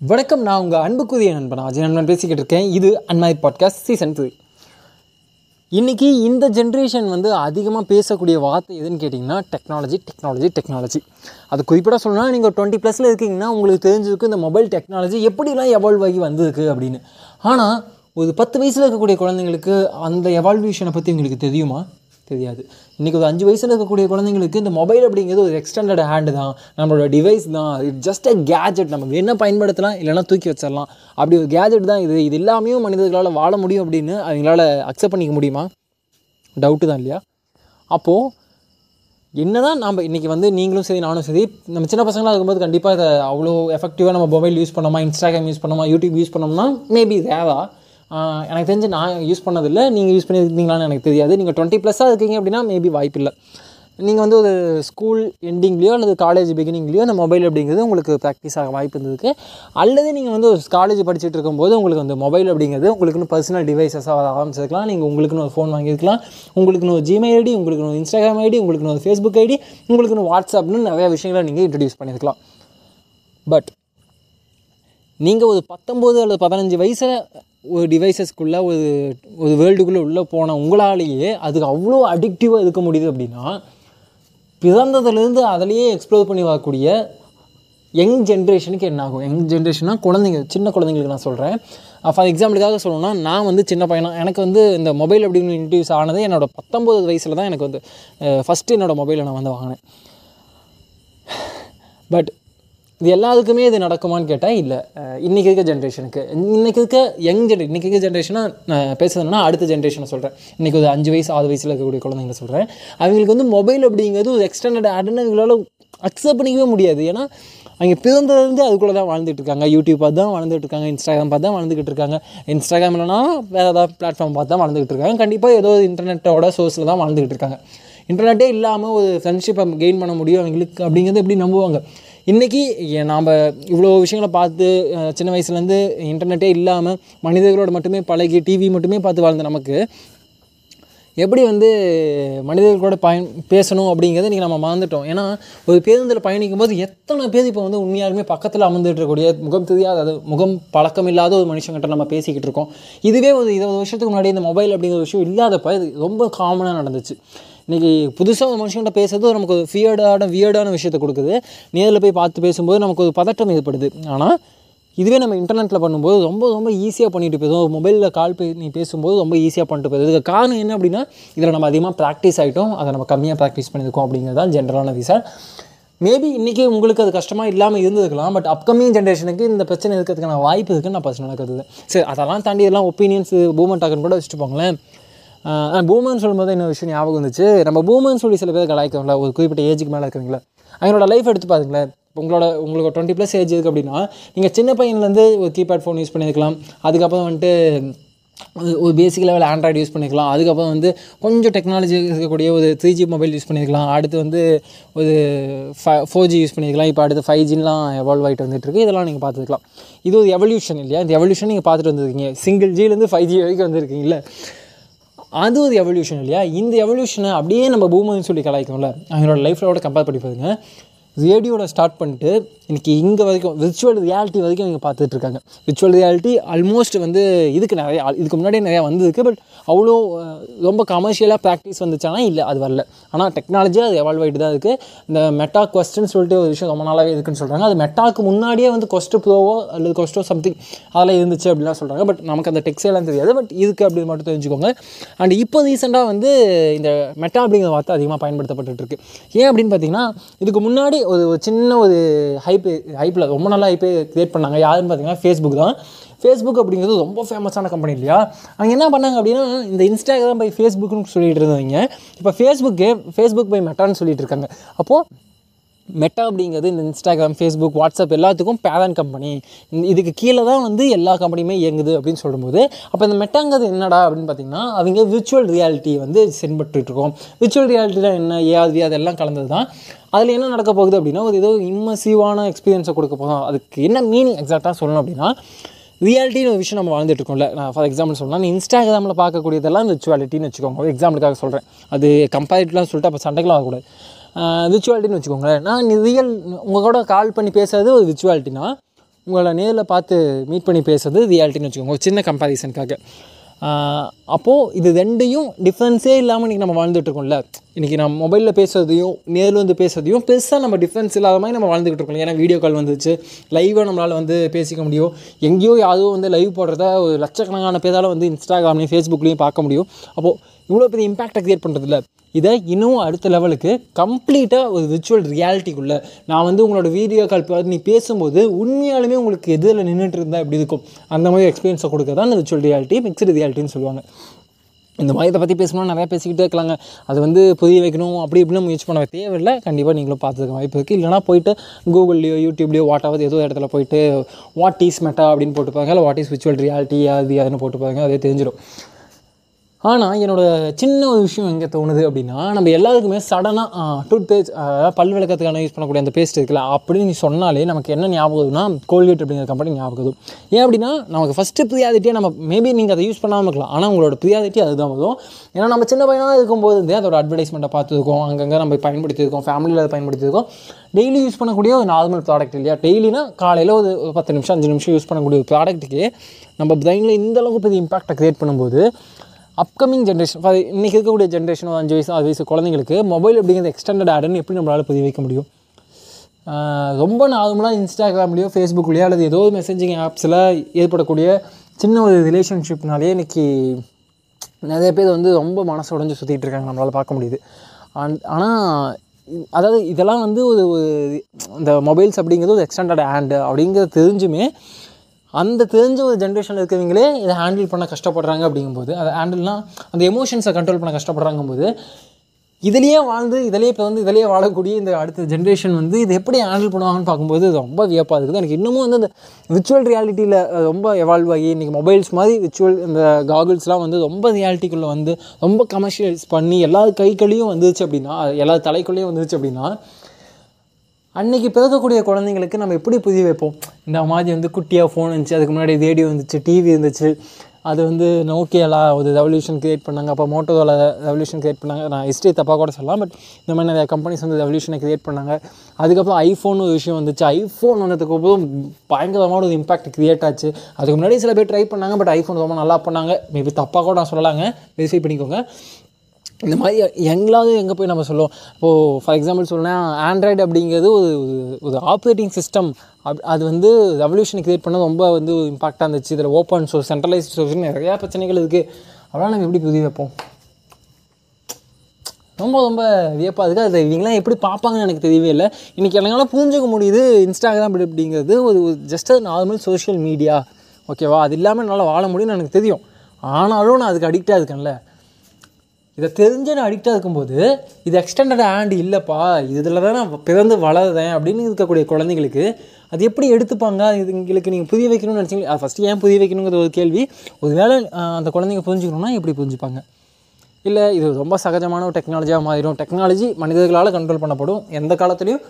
வணக்கம் நான் உங்கள் அன்புக்குரிய நண்பன் அஜய் நண்பன் பேசிக்கிட்டு இருக்கேன். இது அன்மாய் பாட்காஸ்ட் சீசன் த்ரீ இன்றைக்கி இந்த ஜென்ரேஷன் வந்து அதிகமாக பேசக்கூடிய வார்த்தை எதுன்னு கேட்டிங்கன்னா டெக்னாலஜி டெக்னாலஜி டெக்னாலஜி அது குறிப்பிட சொல்லணும்னா நீங்கள் டுவெண்ட்டி ப்ளஸில் இருக்கீங்கன்னா உங்களுக்கு தெரிஞ்சிருக்கு இந்த மொபைல் டெக்னாலஜி எப்படிலாம் எவால்வ் ஆகி வந்திருக்கு அப்படின்னு. ஆனால் ஒரு பத்து வயசில் இருக்கக்கூடிய குழந்தைங்களுக்கு அந்த எவால்வேஷனை பற்றி உங்களுக்கு தெரியுமா? தெரியாது. இன்றைக்கி ஒரு அஞ்சு வயசில் இருக்கக்கூடிய குழந்தைங்களுக்கு இந்த மொபைல் அப்படிங்கிறது ஒரு எக்ஸ்டெண்டட் ஹேண்டு தான். நம்மளோட டிவைஸ் தான். இட் ஜஸ்ட் அ கேஜெட் நம்ம என்ன பயன்படுத்தலாம் இல்லைனா தூக்கி வச்சிடலாம். அப்படி ஒரு கேஜெட் தான் இது. இது எல்லாமே மனிதர்களால் வாழ முடியும் அப்படின்னு அவங்களால் அக்செப்ட் பண்ணிக்க முடியுமா? டவுட்டு தான் இல்லையா? அப்போது என்ன தான் நம்ம இன்றைக்கி வந்து நீங்களும் சரி நானும் சரி நம்ம சின்ன பசங்களாக இருக்கும்போது கண்டிப்பாக இதை அவ்வளோ எஃபெக்டிவாக நம்ம மொபைல் யூஸ் பண்ணோமா இன்ஸ்டாகிராம் யூஸ் பண்ணோமா யூடியூப் யூஸ் பண்ணோம்னா மேபி தேவா எனக்கு தெரிஞ்சு நான் யூஸ் பண்ணதில்லை. நீங்கள் யூஸ் பண்ணியிருந்தீங்களான்னு எனக்கு தெரியாது. நீங்கள் டுவெண்ட்டி ப்ளஸ்ஸாக இருக்கீங்க அப்படின்னா மேபி வாய்ப்பு இல்லை. நீங்கள் வந்து ஒரு ஸ்கூல் எண்டிங்லேயோ அல்லது காலேஜ் பிகினிங்லேயோ அந்த மொபைல் அப்படிங்கிறது உங்களுக்கு ப்ராக்டிஸ் ஆக வாய்ப்பு இருந்ததுக்கு. அல்லது நீங்கள் வந்து ஒரு காலேஜ் படிச்சுட்டு இருக்கும்போது உங்களுக்கு அந்த மொபைல் அப்படிங்கிறது உங்களுக்குன்னு பர்சனல் டிவைசஸாக வர ஆரம்பிச்சிருக்கலாம். நீங்கள் உங்களுக்குன்னு ஒரு ஃபோன் வாங்கியிருக்கலாம். உங்களுக்குன்னு ஒரு ஜிமெயில் ஐடி உங்களுக்குன்னு ஒரு இன்ஸ்டாகிராம் ஐடி உங்களுக்குன்னு ஒரு ஃபேஸ்புக் ஐடி உங்களுக்குன்னு வாட்ஸ்அப்னு நிறையா விஷயங்களை நீங்கள் இன்ட்ரடியூஸ் பண்ணியிருக்கலாம். பட் நீங்கள் ஒரு பத்தொம்போது அல்லது பதினஞ்சு வயசில் ஒரு டிவைசஸ்க்குள்ளே ஒரு ஒரு வேர்ல்டுக்குள்ளே உள்ளே போன உங்களாலேயே அதுக்கு அவ்வளோ அடிக்டிவாக இருக்க முடியுது அப்படின்னா பிறந்ததுலேருந்து அதிலேயே எக்ஸ்ப்ளோர் பண்ணி வரக்கூடிய யங் ஜென்ரேஷனுக்கு என்ன ஆகும்? யங் ஜென்ரேஷனாக குழந்தைங்க சின்ன குழந்தைங்களுக்கு நான் சொல்கிறேன் ஃபார் எக்ஸாம்பிளுக்காக சொல்லணும்னா நான் வந்து சின்ன பையனாக எனக்கு வந்து இந்த மொபைல் அப்படின்னு இன்ட்ரடியூஸ் ஆனது என்னோட பத்தொம்பது வயசில் தான் எனக்கு வந்து ஃபஸ்ட்டு என்னோடய மொபைலை நான் வந்து வாங்கினேன். பட் இது எல்லாத்துக்குமே இது நடக்குமான்னு கேட்டால் இல்லை. இன்றைக்கி இருக்க ஜென்ரேஷனுக்கு இன்றைக்கி இருக்க யங் ஜென்ரே இன்றைக்கி இருக்க ஜென்ரேஷனாக நான் பேசுறதுனா அடுத்த ஜென்ரேஷனை சொல்கிறேன் இன்றைக்கி ஒரு அஞ்சு வயசு ஆறு வயசில் இருக்கக்கூடிய குழந்தைங்களை சொல்கிறேன் அவங்களுக்கு வந்து மொபைல் அப்படிங்கிறது ஒரு எக்ஸ்டெண்டட் ஆடுன்னு இவங்களால அக்செப்ட் பண்ணிக்கவே முடியாது. ஏன்னா அவங்க பிறந்ததுலேருந்து அதுக்குள்ளே தான் வாழ்ந்துட்டு இருக்காங்க. யூடியூப் பார்த்து தான் வாழ்ந்துட்டு இருக்காங்க. இன்ஸ்டாகிராம் பார்த்து தான் வாழ்ந்துக்கிட்டு இருக்காங்க. இன்ஸ்டாகிராம் இல்லைனா வேறு ஏதாவது பிளாட்ஃபார்ம் பார்த்து தான் வாழ்ந்துக்கிட்டு இருக்காங்க. கண்டிப்பாக ஏதோ இன்டர்நெட்டோட சோர்ஸில் தான் வாழ்ந்துக்கிட்டு இருக்காங்க. இன்டர்நெட்டே இல்லாமல் ஒரு ஃப்ரெண்ட்ஷிப்பை கெயின் பண்ண முடியும் அவங்களுக்கு அப்படிங்கிறது எப்படி நம்புவாங்க? இன்றைக்கி நாம் இவ்வளோ விஷயங்களை பார்த்து சின்ன வயசுலேருந்து இன்டர்நெட்டே இல்லாமல் மனிதர்களோட மட்டுமே பழகி டிவி மட்டுமே பார்த்து வாழ்ந்த நமக்கு எப்படி வந்து மனிதர்களோட பயன் பேசணும் அப்படிங்கிறத இன்றைக்கி நம்ம மறந்துட்டோம். ஏன்னா ஒரு பேருந்தில் பயணிக்கும் போது எத்தனை பேர் இப்போ வந்து உண்மையாலுமே பக்கத்தில் அமர்ந்துட்டு இருக்கக்கூடிய முகம் தெரியாத அது முகம் பழக்கம் இல்லாத ஒரு மனுஷங்கிட்ட நம்ம பேசிக்கிட்டு இருக்கோம். இதுவே ஒரு இருபது வருஷத்துக்கு முன்னாடி இந்த மொபைல் அப்படிங்கிற ஒரு விஷயம் இல்லாதப்ப இது ரொம்ப காமனாக நடந்துச்சு. இன்றைக்கி புதுசாக ஒரு மனுஷங்கிட்ட பேசுறது நமக்கு ஒரு ஃபியர்டான வியர்டான விஷயத்தை கொடுக்குது. நேரில் போய் பார்த்து பேசும்போது நமக்கு ஒரு பதட்டம் ஏற்படுது. ஆனால் இதுவே நம்ம இன்டர்நெட்டில் பண்ணும்போது ரொம்ப ரொம்ப ஈஸியாக பண்ணிட்டு போயிடும் மொபைலில் கால் பண்ணி பேசும்போது ரொம்ப ஈஸியாக பண்ணிட்டு போயிடுது. இதுக்கு காரணம் என்ன அப்படின்னா இதில் நம்ம அதிகமாக ப்ராக்டிஸ் ஆகிட்டோம் அதை நம்ம கம்மியாக ப்ராக்டிஸ் பண்ணியிருக்கோம் அப்படிங்கிறது தான் ஜென்ரலான ரீசன் மேபி இன்றைக்கி உங்களுக்கு அது கஷ்டமாக இல்லாமல் இருந்திருக்கலாம் பட் அப்கமிங் ஜென்ரேஷனுக்கு இந்த பிரச்சனை இருக்கிறதுக்கான வாய்ப்பு இருக்குன்னு நான் பர்சனலாக கருது சரி அதெல்லாம் தாண்டி எல்லாம் ஒப்பீனியன்ஸ் பூமெண்ட் ஆகுன்னு கூட வச்சுட்டு போங்களேன். பூமர்னு சொல்லும்போது என்ன விஷயம் ஞாபகம் வந்துச்சு. நம்ம பூமர்னு சொல்லி சில பேர் கலாய்க்கிறோம்ல ஒரு குறிப்பிட்ட ஏஜுக்கு மேலே இருக்கிறீங்களா அவங்களோட லைஃப் எடுத்து பாருங்களேன். உங்களோட உங்களுக்கு டுவெண்ட்டி ப்ளஸ் ஏஜ் இருக்குது அப்படின்னா நீங்கள் சின்ன பையன்லேருந்து ஒரு கீபேட் ஃபோன் யூஸ் பண்ணியிருக்கலாம் அதுக்கப்புறம் வந்துட்டு ஒரு- ஒரு பேசிக் லெவல் ஆண்ட்ராய்டு யூஸ் பண்ணிக்கலாம் அதுக்கப்புறம் வந்து கொஞ்சம் டெக்னாலஜி இருக்கக்கூடிய ஒரு த்ரீ ஜி மொபைல் யூஸ் பண்ணியிருக்கலாம் அடுத்து வந்து ஒரு ஃபை ஃபோர் ஜி யூஸ் பண்ணியிருக்கலாம் இப்போ அடுத்து ஃபைவ் ஜின்லாம் எவால்வ் ஆகிட்டு வந்துட்டுருக்கு இதெல்லாம் நீங்கள் பார்த்துக்கலாம். இது ஒரு எவல்யூஷன் இல்லையா? இந்த எவல்யூஷன் நீங்கள் பார்த்துட்டு வந்திருக்கீங்க. சிங்கிள் ஜிலேருந்து ஃபைவ் ஜி வரைக்கும் வந்துருக்கீங்களே அது ஒரு எவல்யூஷன் இல்லையா? இந்த எவல்யூஷனை அப்படியே நம்ம பூமர்னு சொல்லி கலாய்க்கணும்ல அவங்களோட லைஃப்லோட கம்பேர் பண்ணி பாருங்க. ரேடியோவில் ஸ்டார்ட் பண்ணிட்டு இன்றைக்கி இங்கே வரைக்கும் விர்ச்சுவல் ரியாலிட்டி வரைக்கும் இங்கே பார்த்துட்ருக்காங்க விர்ச்சுவல் ரியாலிட்டி ஆல்மோஸ்ட் வந்து இதுக்கு நிறையா இதுக்கு முன்னாடியே நிறையா வந்திருக்கு பட் அவ்வளோ ரொம்ப கமர்ஷியலாக ப்ராக்டிஸ் வந்துச்சானா இல்லை அது வரல. ஆனால் டெக்னாலஜியாக அது எவால்வ் ஆகிட்டு தான் இருக்குது இந்த மெட்டா கொஸ்டின்னு சொல்லிட்டு ஒரு விஷயம் ரொம்ப நாளாகவே இருக்குன்னு சொல்கிறாங்க அது மெட்டாக்கு முன்னாடியே வந்து கொஸ்ட் ப்ரோவோ அல்லது கொஸ்டோ சம்திங் அதெல்லாம் இருந்துச்சு அப்படிலாம் சொல்கிறாங்க பட் நமக்கு அந்த டெக்ஸ்டைலாம் தெரியாது. பட் இதுக்கு அப்படின்னு மட்டும் தெரிஞ்சுக்கோங்க. அண்ட் இப்போ ரீசெண்டாக வந்து இந்த மெட்டா அப்படிங்கிற வார்த்தை அதிகமாக பயன்படுத்தப்பட்டுருக்கு ஏன் அப்படின்னு பார்த்தீங்கன்னா இதுக்கு முன்னாடி ஒரு சின்ன ஒரு ஹை ஹைப் ஹைப்பில் ரொம்ப நல்லா ஹைப்பே கிரியேட் பண்ணாங்க. யாருன்னு பார்த்தீங்கன்னா ஃபேஸ்புக் தான். ஃபேஸ்புக் அப்படிங்கிறது ரொம்ப ஃபேமஸான கம்பெனி இல்லையா? அவங்க என்ன பண்ணாங்க அப்படின்னா இந்த இன்ஸ்டாகிராம் பை ஃபேஸ்புக்னு சொல்லிட்டு இருந்தவங்க இப்போ ஃபேஸ்புக்கே ஃபேஸ்புக் பை மெட்டான்னு சொல்லிட்டு இருக்காங்க. அப்போது மெட்டா அப்படிங்கிறது இந்த இன்ஸ்டாகிராம் ஃபேஸ்புக் வாட்ஸ்அப் எல்லாத்துக்கும் பேரண்ட் கம்பெனி இதுக்கு கீழே தான் வந்து எல்லா கம்பெனியுமே இயங்குது அப்படின்னு சொல்லும்போது அப்போ இந்த மெட்டாங்கிறது என்னடா அப்படின்னு பார்த்தீங்கன்னா அவங்க விர்ச்சுவல் ரியாலிட்டி வந்து சென்பட்டுருக்கோம் விர்ச்சுவல் ரியாலிட்டியில் என்ன ஏஆர்வி அதெல்லாம் கலந்தது தான். அதில் என்ன நடக்க போகுது அப்படின்னா ஒரு ஏதோ இம்மசிவான எக்ஸ்பீரியன்ஸை கொடுக்க போதும். அதுக்கு என்ன மீனிங் எக்ஸாக்டாக சொல்லணும் அப்படின்னா ரியாலிட்டின்னு ஒரு விஷயம் நம்ம வாழ்ந்துட்டு இருக்கோம்ல. நான் ஃபார் எக்ஸாம்பிள் சொல்லலாம் இன்ஸ்டாகிராமில் பார்க்கக்கூடியதெல்லாம் விர்ச்சுவாலிட்டின்னு வச்சுக்கோங்க. ஒரு எக்ஸாம்பிளுக்காக சொல்கிறேன் அது கம்பேரிட்டிவ்லாம் சொல்லிட்டு அப்போ சண்டைக்கெலாம் ஆகக்கூடாது விர்ச்சுவாலிட்டின்னு வச்சுக்கோங்களேன். நான் ரியல் உங்கள் கூட கால் பண்ணி பேசுறது ஒரு விர்ச்சுவாலிட்டினா உங்களை நேரில் பார்த்து மீட் பண்ணி பேசுறது ரியாலிட்டின்னு வச்சுக்கோங்க. ஒரு சின்ன கம்பேரிசனுக்காக அப்போது இது ரெண்டையும் டிஃப்ரென்ஸே இல்லாமல் இன்றைக்கி நம்ம வாழ்ந்துட்டுருக்கோம்ல இன்றைக்கி நம்ம மொபைலில் பேசுறதையும் நேரில் வந்து பேசுறதையும் பெருசாக நம்ம டிஃப்ரென்ஸ் இல்லாத மாதிரி நம்ம வாழ்ந்துக்கிட்டு இருக்கோம். ஏன்னா வீடியோ கால் வந்துச்சு லைவாக நம்மளால் வந்து பேசிக்க முடியும். எங்கேயோ யாரோ வந்து லைவ் போடுறத ஒரு லட்சக்கணக்கான பேரால் வந்து இன்ஸ்டாகிராம்லேயும் ஃபேஸ்புக்லேயும் பார்க்க முடியும். அப்போது இவ்வளோ பெரிய இம்பேக்டை க்ரியேட் பண்ணுறதில்ல இதை இன்னும் அடுத்த லெவலுக்கு கம்ப்ளீட்டாக ஒரு விர்ச்சுவல் ரியாலிட்டிக்குள்ளே நான் வந்து உங்களோட வீடியோ கால் பார்த்து நீ பேசும்போது உண்மையாலுமே உங்களுக்கு எதில் நின்றுட்டு இருந்தால் எப்படி இருக்கும்? அந்த மாதிரி எக்ஸ்பீரியன்ஸை கொடுக்க தான் இந்த விர்ச்சுவல் ரியாலிட்டி மிக்சடு ரியாலிட்டின்னு சொல்லுவாங்க. இந்த மாதிரி இதை பற்றி பேசணும்னா நிறையா பேசிக்கிட்டே இருக்கலாங்க. அது வந்து புரிய வைக்கணும் அப்படி இப்படின்னு முயற்சி பண்ண தேவையில்லை. கண்டிப்பாக நீங்களும் பார்த்துக்க வாய்ப்பு இருக்குது இல்லைனா போயிட்டு கூகுள்லேயோ யூடியூப்லேயோ வாட்டாவது ஏதோ இடத்துல போயிட்டு வாட் இஸ் மெட்டா அப்படின்னு போட்டு பாருங்க இல்லை வாட் இஸ் விர்ச்சுவல் ரியாலிட்டி அது அதுன்னு போட்டு பாருங்க அதே தெரிஞ்சிடும். ஆனால் என்னோட சின்ன ஒரு விஷயம் எங்கே தோணுது அப்படின்னா நம்ம எல்லாருக்குமே சடனாக டூத் பேஸ்ட் பல் விளக்கத்துக்கான யூஸ் பண்ணக்கூடிய அந்த பேஸ்ட் இருக்குல்ல அப்படின்னு நீ சொன்னாலே நமக்கு என்ன ஞாபகம்னா கோல்கேட் அப்படிங்கிற கம்பெனி ஞாபகம் ஏன் அப்படின்னா நமக்கு ஃபஸ்ட்டு ப்ரியாரிட்டியாக நம்ம மேபி நீங்கள் அதை யூஸ் பண்ணாமல் இருக்கலாம். ஆனால் உங்களோட ப்ரியாரிட்டி அதுதான் வரும். ஏன்னா நம்ம சின்ன பையனாக இருக்கும்போது இருந்தே அதோட அட்வர்டைஸ்மெண்ட்டை பார்த்துருக்கோம். அங்கங்கே நம்ம பயன்படுத்தியிருக்கோம். ஃபேமிலியில் அதை பயன்படுத்தியிருக்கோம். டெய்லி யூஸ் பண்ணக்கூடிய ஒரு நார்மல் ப்ராடக்ட் இல்லையா? டெய்லினா காலையில் ஒரு ஒரு பத்து நிமிஷம் அஞ்சு நிமிஷம் யூஸ் பண்ணக்கூடிய ஒரு ப்ராடக்ட்டுக்கு நம்ம பிரெயினில் இந்த அளவுக்கு பெரிய இம்பாக்டை க்ரியேட் பண்ணும்போது அப்கமிங் ஜென்ரேஷன் ஃபார் இன்றைக்கி இருக்கக்கூடிய ஜென்ரேஷன் ஒரு அஞ்சு வயசு ஆறு வயசு குழந்தைங்களுக்கு மொபைல் அப்படிங்கிறது எக்ஸ்டெண்டட் ஆடுன்னு எப்படி நம்மளால் பதிவு வைக்க முடியும்? ரொம்ப நார்மலாக இன்ஸ்டாகிராம்லேயோ ஃபேஸ்புக்லேயோ அல்லது ஏதோ மெசேஜிங் ஆப்ஸில் ஏற்படக்கூடிய சின்ன ஒரு ரிலேஷன்ஷிப்னாலே இன்றைக்கி நிறைய பேர் வந்து ரொம்ப மனசு உடஞ்சி சுற்றிட்டு இருக்காங்க நம்மளால் பார்க்க முடியுது. ஆனால் அதாவது இதெல்லாம் வந்து ஒரு இந்த மொபைல்ஸ் அப்படிங்கிறது ஒரு எக்ஸ்டெண்டட் ஹேண்டு அப்படிங்கிறது தெரிஞ்சுமே அந்த தெரிஞ்ச ஒரு ஜென்ரேஷனில் இருக்கிறவங்களே இதை ஹேண்டில் பண்ண கஷ்டப்படுறாங்க அப்படிங்கும்போது அதை ஹேண்டில்னால் அந்த எமோஷன்ஸை கண்ட்ரோல் பண்ண கஷ்டப்படுறாங்கும்போது இதுலேயே வாழ்ந்து இதிலேயே இப்போ வந்து இதிலேயே வாழக்கூடிய இந்த அடுத்த ஜென்ரேஷன் வந்து இது எப்படி ஹேண்டில் பண்ணுவாங்கன்னு பார்க்கும்போது ரொம்ப வியப்பாக இருக்குது. எனக்கு இன்னமும் வந்து அந்த விர்ச்சுவல் ரியாலிட்டியில் ரொம்ப எவால்வ் ஆகி இன்றைக்கி மொபைல்ஸ் மாதிரி விர்ச்சுவல் இந்த காகுல்ஸ்லாம் வந்து ரொம்ப ரியாலிட்டிக்குள்ளே வந்து ரொம்ப கமர்ஷியல்ஸ் பண்ணி எல்லா கைகளையும் வந்துச்சு அப்படின்னா எல்லா தலைக்குள்ளேயும் வந்துச்சு அப்படின்னா அன்றைக்கி பிறக்கக்கூடிய குழந்தைங்களுக்கு நம்ம எப்படி புரிய வைப்போம்? இந்த மாதிரி வந்து குட்டியாக ஃபோன் இருந்துச்சு அதுக்கு முன்னாடி ரேடியோ இருந்துச்சு டிவி இருந்துச்சு. அது வந்து நோக்கியாலா ஒரு ரெவல்யூஷன் கிரியேட் பண்ணாங்க. அப்போ மோட்டோவில் ரெவல்யூஷன் க்ரியேட் பண்ணாங்க. நான் ஹிஸ்ட்ரி தப்பாக கூட சொல்லலாம் பட் இந்த மாதிரி நிறைய கம்பெனிஸ் வந்து ரெவல்யூஷனை க்ரியேட் பண்ணாங்க. அதுக்கப்புறம் ஐஃபோன் ஒரு விஷயம் வந்துச்சு. ஐஃபோன் வந்ததுக்கு அப்புறம் பயங்கரமான ஒரு இம்பாக்ட் க்ரியேட் ஆச்சு. அதுக்கு முன்னாடி சில பேர் ட்ரை பண்ணாங்க பட் ஐஃபோன் ரொம்ப நல்லா பண்ணாங்க. மேபி தப்பாக கூட நான் சொல்லலாங்க. வெரிஃபை பண்ணிக்கோங்க. இந்த மாதிரி எங்களாவது எங்கே போய் நம்ம சொல்லுவோம் இப்போது ஃபார் எக்ஸாம்பிள் சொல்லணும்னா ஆண்ட்ராய்டு அப்படிங்கிறது ஒரு ஒரு- ஆப்ரேட்டிங் சிஸ்டம் அப் அது வந்து ரெவல்யூஷனை கிரியேட் பண்ண ரொம்ப வந்து இம்பாக்டாக இருந்துச்சு. இதில் ஓப்பன் சோர்ஸ் சென்ட்ரலைஸ் சோர்ஸ் நிறையா பிரச்சனைகள் இருக்குது அதெல்லாம் நம்ம எப்படி புரிய வைப்போம்? ரொம்ப ரொம்ப வியப்பாக இருக்குது அது இவங்களாம் எப்படி பார்ப்பாங்கன்னு எனக்கு தெரியவே இல்லை. இன்றைக்கி என்னால் புரிஞ்சுக்க முடியுது இன்ஸ்டாகிராம் அப்படி அப்படிங்கிறது ஒரு ஜஸ்ட் நார்மல் சோஷியல் மீடியா ஓகேவா அது இல்லாமல் என்னால் வாழ முடியும்னு எனக்கு தெரியும். ஆனாலும் நான் அதுக்கு அடிக்டாக இருக்கேன்ல. இதை தெரிஞ்சு நான் அடிக்டாக இருக்கும்போது இது எக்ஸ்டெண்டட் ஹேண்ட் இல்லைப்பா இதில் தான் நான் பிறந்து வளர்றேன் அப்படின்னு இருக்கக்கூடிய குழந்தைங்களுக்கு அது எப்படி எடுத்துப்பாங்க? இது எங்களுக்கு நீங்கள் புரிய வைக்கணும்னு நினச்சிங்க அது ஃபஸ்ட்டு ஏன் புரிய வைக்கணுங்கிற ஒரு கேள்வி. ஒருவேளை வேளை அந்த குழந்தைங்க புரிஞ்சுக்கணும்னா எப்படி புரிஞ்சுப்பாங்க? இல்லை இது ரொம்ப சகஜமான ஒரு டெக்னாலஜியாக மாறிடும். டெக்னாலஜி மனிதர்களால் கண்ட்ரோல் பண்ணப்படும். எந்த காலத்துலேயும்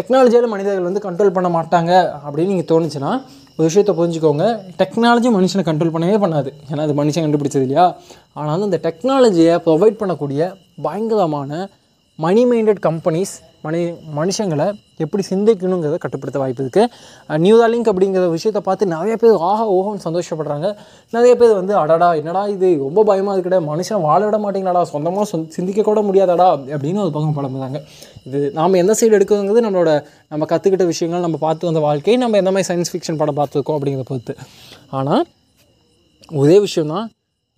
டெக்னாலஜியால் மனிதர்கள் வந்து கண்ட்ரோல் பண்ண மாட்டாங்க அப்படின்னு நீங்கள் தோணுச்சுன்னா ஒரு விஷயத்தை புரிஞ்சுக்கோங்க. டெக்னாலஜி மனுஷனை கண்ட்ரோல் பண்ணவே பண்ணாது. ஏன்னா அது மனுஷன் கண்டுபிடிச்சது இல்லையா? ஆனாலும் இந்த டெக்னாலஜியை ப்ரொவைட் பண்ணக்கூடிய பயங்கரமான மணி மைண்டட் கம்பெனிஸ் மனி மனுஷங்களை எப்படி சிந்திக்கணுங்கிறத கட்டுப்படுத்த வாய்ப்பு இருக்குது நியூதா லிங்க் அப்படிங்கிற விஷயத்தை பார்த்து நிறைய பேர் ஆஹா ஓஹோன்னு சந்தோஷப்படுறாங்க. நிறைய பேர் வந்து அடடா என்னடா இது? ரொம்ப பயமாக இருக்கட. மனுஷன் வாழ விட மாட்டேங்களாடா. சொந்தமாக சொந் சிந்திக்க கூட முடியாதடா. அப்படின்னு ஒரு பக்கம் புலம்புறாங்க. இது நாம் எந்த சைடு எடுக்கிறதுங்கிறது நம்மளோட நம்ம கற்றுக்கிட்ட விஷயங்கள் நம்ம பார்த்து வந்த வாழ்க்கையை நம்ம எந்த மாதிரி சயின்ஸ் ஃபிக்ஷன் படம் பார்த்துருக்கோம் அப்படிங்கிறத பொறுத்து. ஆனால் ஒரே விஷயம் தான்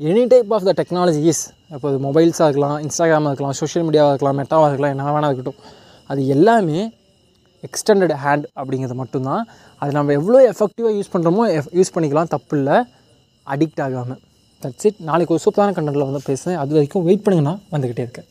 any type of the technology is இப்போ அது மொபைல்ஸாக இருக்கலாம் இன்ஸ்டாகிராமாக இருக்கலாம் சோஷியல் மீடியாவாக இருக்கலாம் மெட்டாவாக இருக்கலாம் என்ன வேணால் இருக்கட்டும். அது எல்லாமே எக்ஸ்டெண்டட் ஹேண்ட் அப்படிங்கிறது மட்டும்தான். அது நம்ம எவ்வளோ எஃபெக்டிவாக யூஸ் பண்ணுறோமோ யூஸ் பண்ணிக்கலாம் தப்பு இல்லை அடிக்ட் ஆகாமல் தட்ஸ் இட் நாளைக்கு ஒரு சூப்பரான கண்டென்ட்டில் வந்து பேசுகிறேன் அது வரைக்கும் வெயிட் பண்ணுங்கன்னா வந்துக்கிட்டே இருக்கேன்.